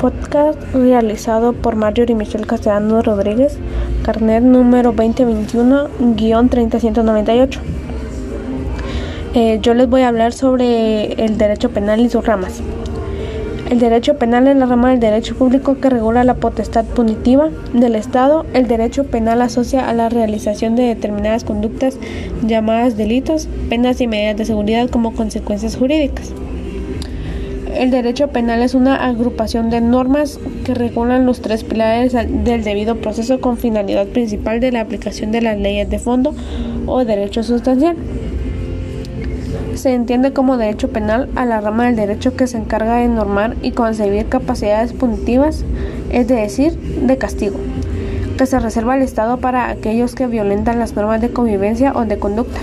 podcast realizado por Mario y Michelle Castellano Rodríguez, carnet número 2021-3098. Eh, yo les voy a hablar sobre el derecho penal y sus ramas. El derecho penal es la rama del derecho público que regula la potestad punitiva del Estado. El derecho penal asocia a la realización de determinadas conductas llamadas delitos, penas y medidas de seguridad como consecuencias jurídicas. El derecho penal es una agrupación de normas que regulan los tres pilares del debido proceso con finalidad principal de la aplicación de las leyes de fondo o derecho sustancial. Se entiende como derecho penal a la rama del derecho que se encarga de normar y concebir capacidades punitivas, es decir, de castigo, que se reserva al Estado para aquellos que violentan las normas de convivencia o de conducta,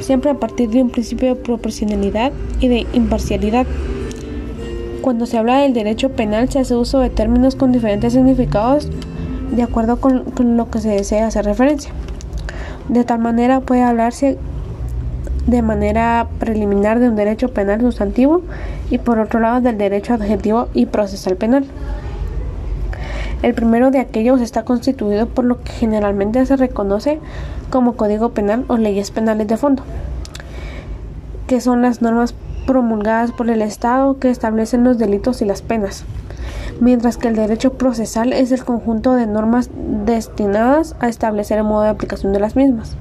siempre a partir de un principio de proporcionalidad y de imparcialidad cuando se habla del derecho penal se hace uso de términos con diferentes significados de acuerdo con, lo que se desea hacer referencia. De tal manera puede hablarse de manera preliminar de un derecho penal sustantivo y por otro lado del derecho adjetivo y procesal penal. El primero de aquellos está constituido por lo que generalmente se reconoce como código penal o leyes penales de fondo, que son las normas promulgadas por el Estado que establecen los delitos y las penas, mientras que el derecho procesal es el conjunto de normas destinadas a establecer el modo de aplicación de las mismas.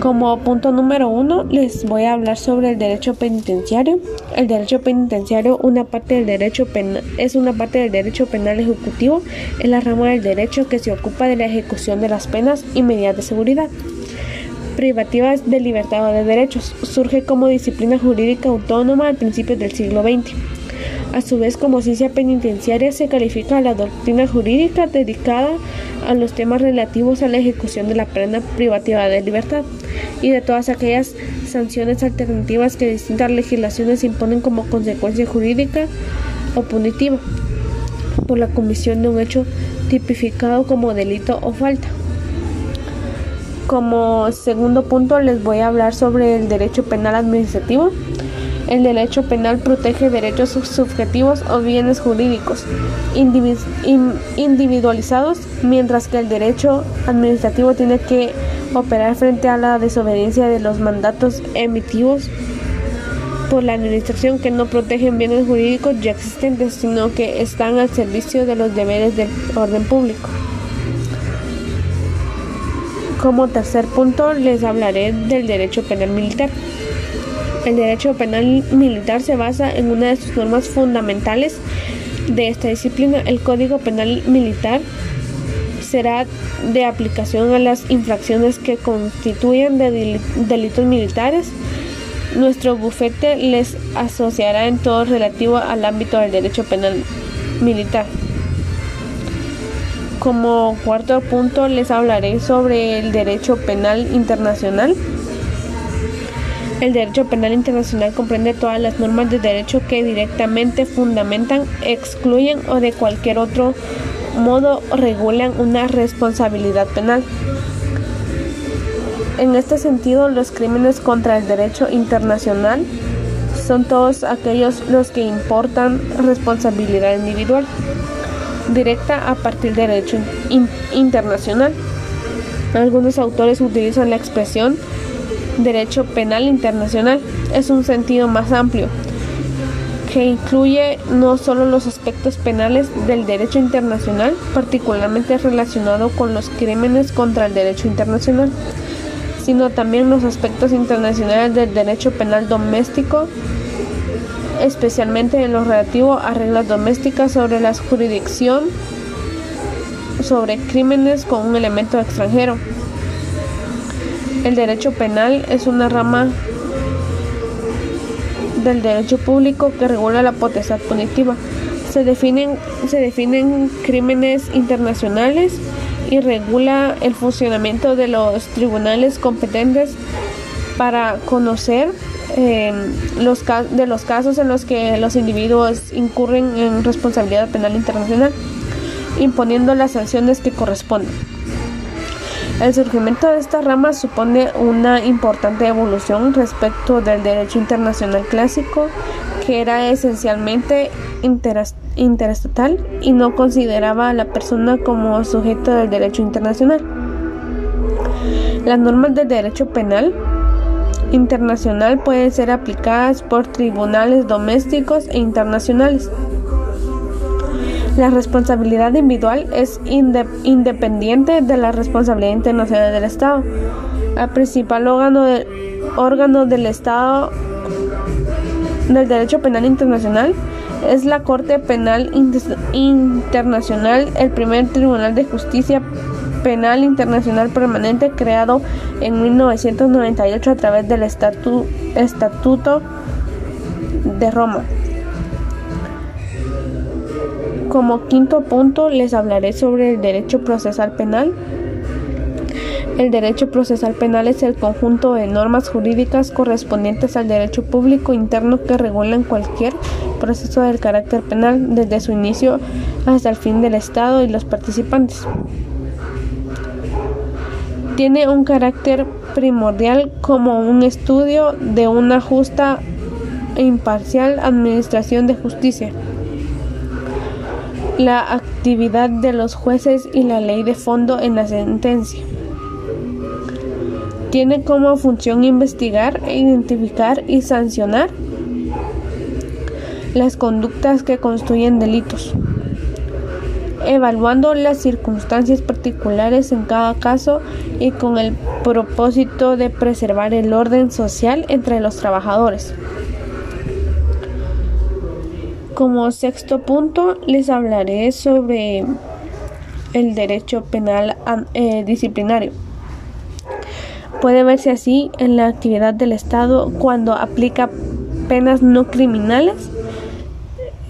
Como punto número uno, les voy a hablar sobre el derecho penitenciario. El derecho penitenciario, una parte del derecho es una parte del derecho penal ejecutivo, es la rama del derecho que se ocupa de la ejecución de las penas y medidas de seguridad privativas de libertad o de derechos. Surge como disciplina jurídica autónoma a principios del siglo XX. A su vez, como ciencia penitenciaria se califica la doctrina jurídica dedicada a los temas relativos a la ejecución de la pena privativa de libertad y de todas aquellas sanciones alternativas que distintas legislaciones imponen como consecuencia jurídica o punitiva por la comisión de un hecho tipificado como delito o falta. Como segundo punto les voy a hablar sobre el derecho penal administrativo. El derecho penal protege derechos subjetivos o bienes jurídicos individualizados, mientras que el derecho administrativo tiene que operar frente a la desobediencia de los mandatos emitidos por la administración que no protegen bienes jurídicos ya existentes, sino que están al servicio de los deberes del orden público. Como tercer punto les hablaré del derecho penal militar. El derecho penal militar se basa en una de sus normas fundamentales de esta disciplina. El Código Penal Militar será de aplicación a las infracciones que constituyen de delitos militares. Nuestro bufete les asociará en todo relativo al ámbito del derecho penal militar. Como cuarto punto les hablaré sobre el derecho penal internacional. El derecho penal internacional comprende todas las normas de derecho que directamente fundamentan, excluyen o de cualquier otro modo regulan una responsabilidad penal. En este sentido, los crímenes contra el derecho internacional son todos aquellos los que importan responsabilidad individual directa a partir del derecho internacional. Algunos autores utilizan la expresión derecho penal internacional. Es un sentido más amplio que incluye no solo los aspectos penales del derecho internacional, particularmente relacionado con los crímenes contra el derecho internacional, sino también los aspectos internacionales del derecho penal doméstico, especialmente en lo relativo a reglas domésticas sobre la jurisdicción sobre crímenes con un elemento extranjero. El derecho penal es una rama del derecho público que regula la potestad punitiva. Se definen, se definen crímenes internacionales y regula el funcionamiento de los tribunales competentes para conocer los, de los casos en los que los individuos incurren en responsabilidad penal internacional, imponiendo las sanciones que corresponden. El surgimiento de esta rama supone una importante evolución respecto del derecho internacional clásico, que era esencialmente interestatal y no consideraba a la persona como sujeto del derecho internacional. Las normas del derecho penal internacional pueden ser aplicadas por tribunales domésticos e internacionales. La responsabilidad individual es independiente de la responsabilidad internacional del Estado. El principal órgano, órgano del Estado del derecho penal internacional es la Corte Penal Internacional, el primer tribunal de justicia Penal Internacional Permanente creado en 1998 a través del Estatuto de Roma. Como quinto punto les hablaré sobre el derecho procesal penal. El derecho procesal penal es el conjunto de normas jurídicas correspondientes al derecho público interno que regulan cualquier proceso del carácter penal desde su inicio hasta el fin del Estado y los participantes tiene un carácter primordial como un estudio de una justa e imparcial administración de justicia. La actividad de los jueces y la ley de fondo en la sentencia. Tiene como función investigar, identificar y sancionar las conductas que construyen delitos evaluando las circunstancias particulares en cada caso y con el propósito de preservar el orden social entre los trabajadores. Como sexto punto les hablaré sobre el derecho penal eh, disciplinario. Puede verse así en la actividad del Estado cuando aplica penas no criminales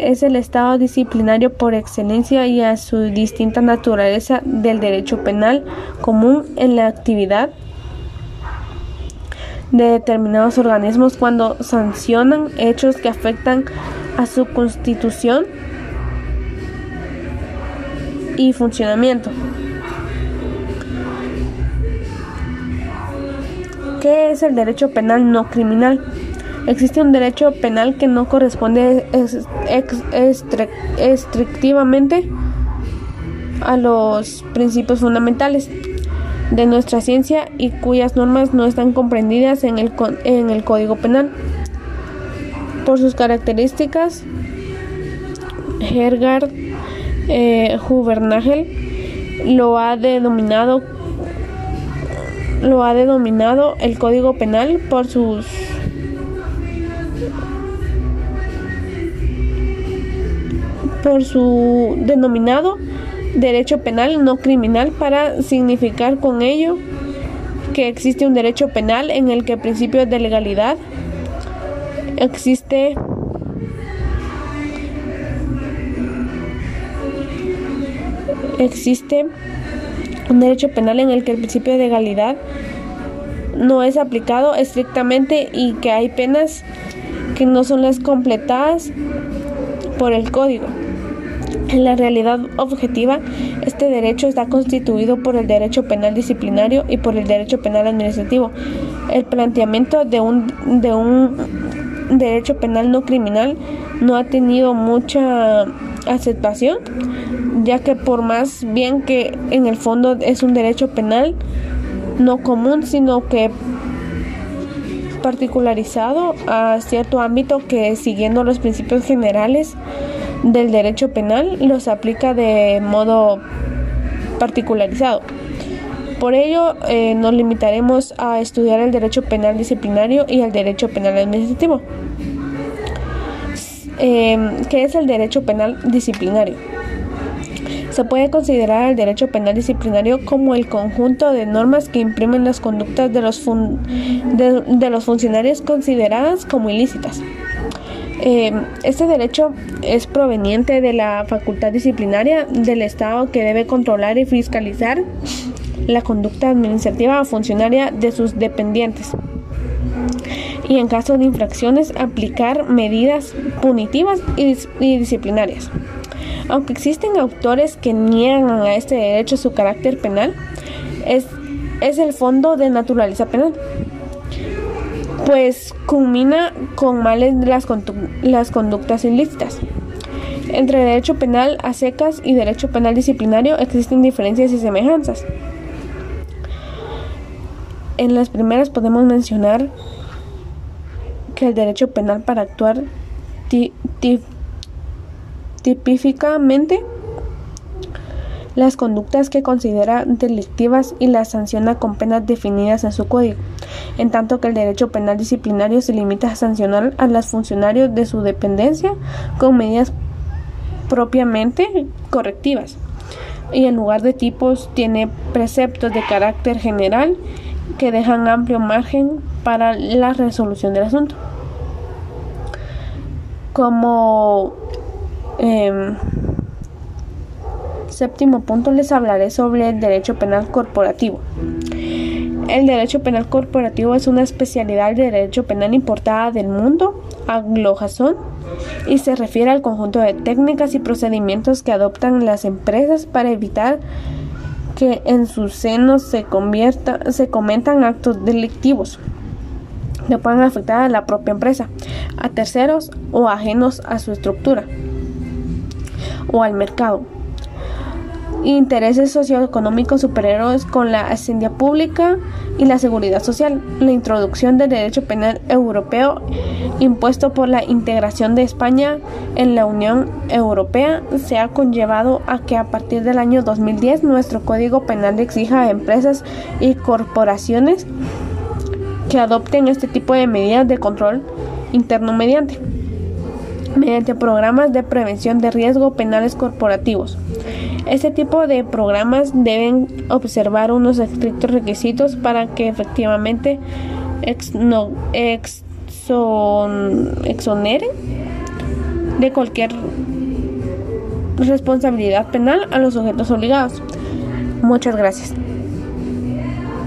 es el estado disciplinario por excelencia y a su distinta naturaleza del derecho penal común en la actividad de determinados organismos cuando sancionan hechos que afectan a su constitución y funcionamiento. ¿Qué es el derecho penal no criminal? Existe un derecho penal que no corresponde estrictivamente a los principios fundamentales de nuestra ciencia y cuyas normas no están comprendidas en el, en el Código Penal. Por sus características, Hergard eh, lo ha denominado lo ha denominado el Código Penal por sus por su denominado derecho penal no criminal para significar con ello que existe un derecho penal en el que el principio de legalidad existe existe un derecho penal en el que el principio de legalidad no es aplicado estrictamente y que hay penas que no son las completadas por el código. En la realidad objetiva, este derecho está constituido por el derecho penal disciplinario y por el derecho penal administrativo. El planteamiento de un, de un derecho penal no criminal no ha tenido mucha aceptación, ya que por más bien que en el fondo es un derecho penal no común, sino que particularizado a cierto ámbito que siguiendo los principios generales del derecho penal los aplica de modo particularizado. Por ello, eh, nos limitaremos a estudiar el derecho penal disciplinario y el derecho penal administrativo. Eh, ¿Qué es el derecho penal disciplinario? Se puede considerar el derecho penal disciplinario como el conjunto de normas que imprimen las conductas de los, de los funcionarios consideradas como ilícitas. Eh, este derecho es proveniente de la facultad disciplinaria del Estado que debe controlar y fiscalizar la conducta administrativa o funcionaria de sus dependientes y en caso de infracciones aplicar medidas punitivas y, disciplinarias. Aunque existen autores que niegan a este derecho su carácter penal, es, es el fondo de naturaleza penal pues culmina con males las, conductas ilícitas. Entre derecho penal a secas y derecho penal disciplinario existen diferencias y semejanzas. En las primeras podemos mencionar que el derecho penal para actuar tipificamente las conductas que considera delictivas y las sanciona con penas definidas en su código, en tanto que el derecho penal disciplinario se limita a sancionar a los funcionarios de su dependencia con medidas propiamente correctivas y en lugar de tipos tiene preceptos de carácter general que dejan amplio margen para la resolución del asunto. Como eh, séptimo punto les hablaré sobre el derecho penal corporativo. El derecho penal corporativo es una especialidad de derecho penal importada del mundo anglosajón y se refiere al conjunto de técnicas y procedimientos que adoptan las empresas para evitar que en sus senos se, convierta, se cometan actos delictivos que puedan afectar a la propia empresa, a terceros o ajenos a su estructura o al mercado intereses socioeconómicos superiores con la hacienda pública y la seguridad social. La introducción del derecho penal europeo impuesto por la integración de España en la Unión Europea se ha conllevado a que a partir del año 2010 nuestro Código Penal exija a empresas y corporaciones que adopten este tipo de medidas de control interno mediante mediante programas de prevención de riesgo penales corporativos. Este tipo de programas deben observar unos estrictos requisitos para que efectivamente exoneren de cualquier responsabilidad penal a los sujetos obligados. Muchas gracias.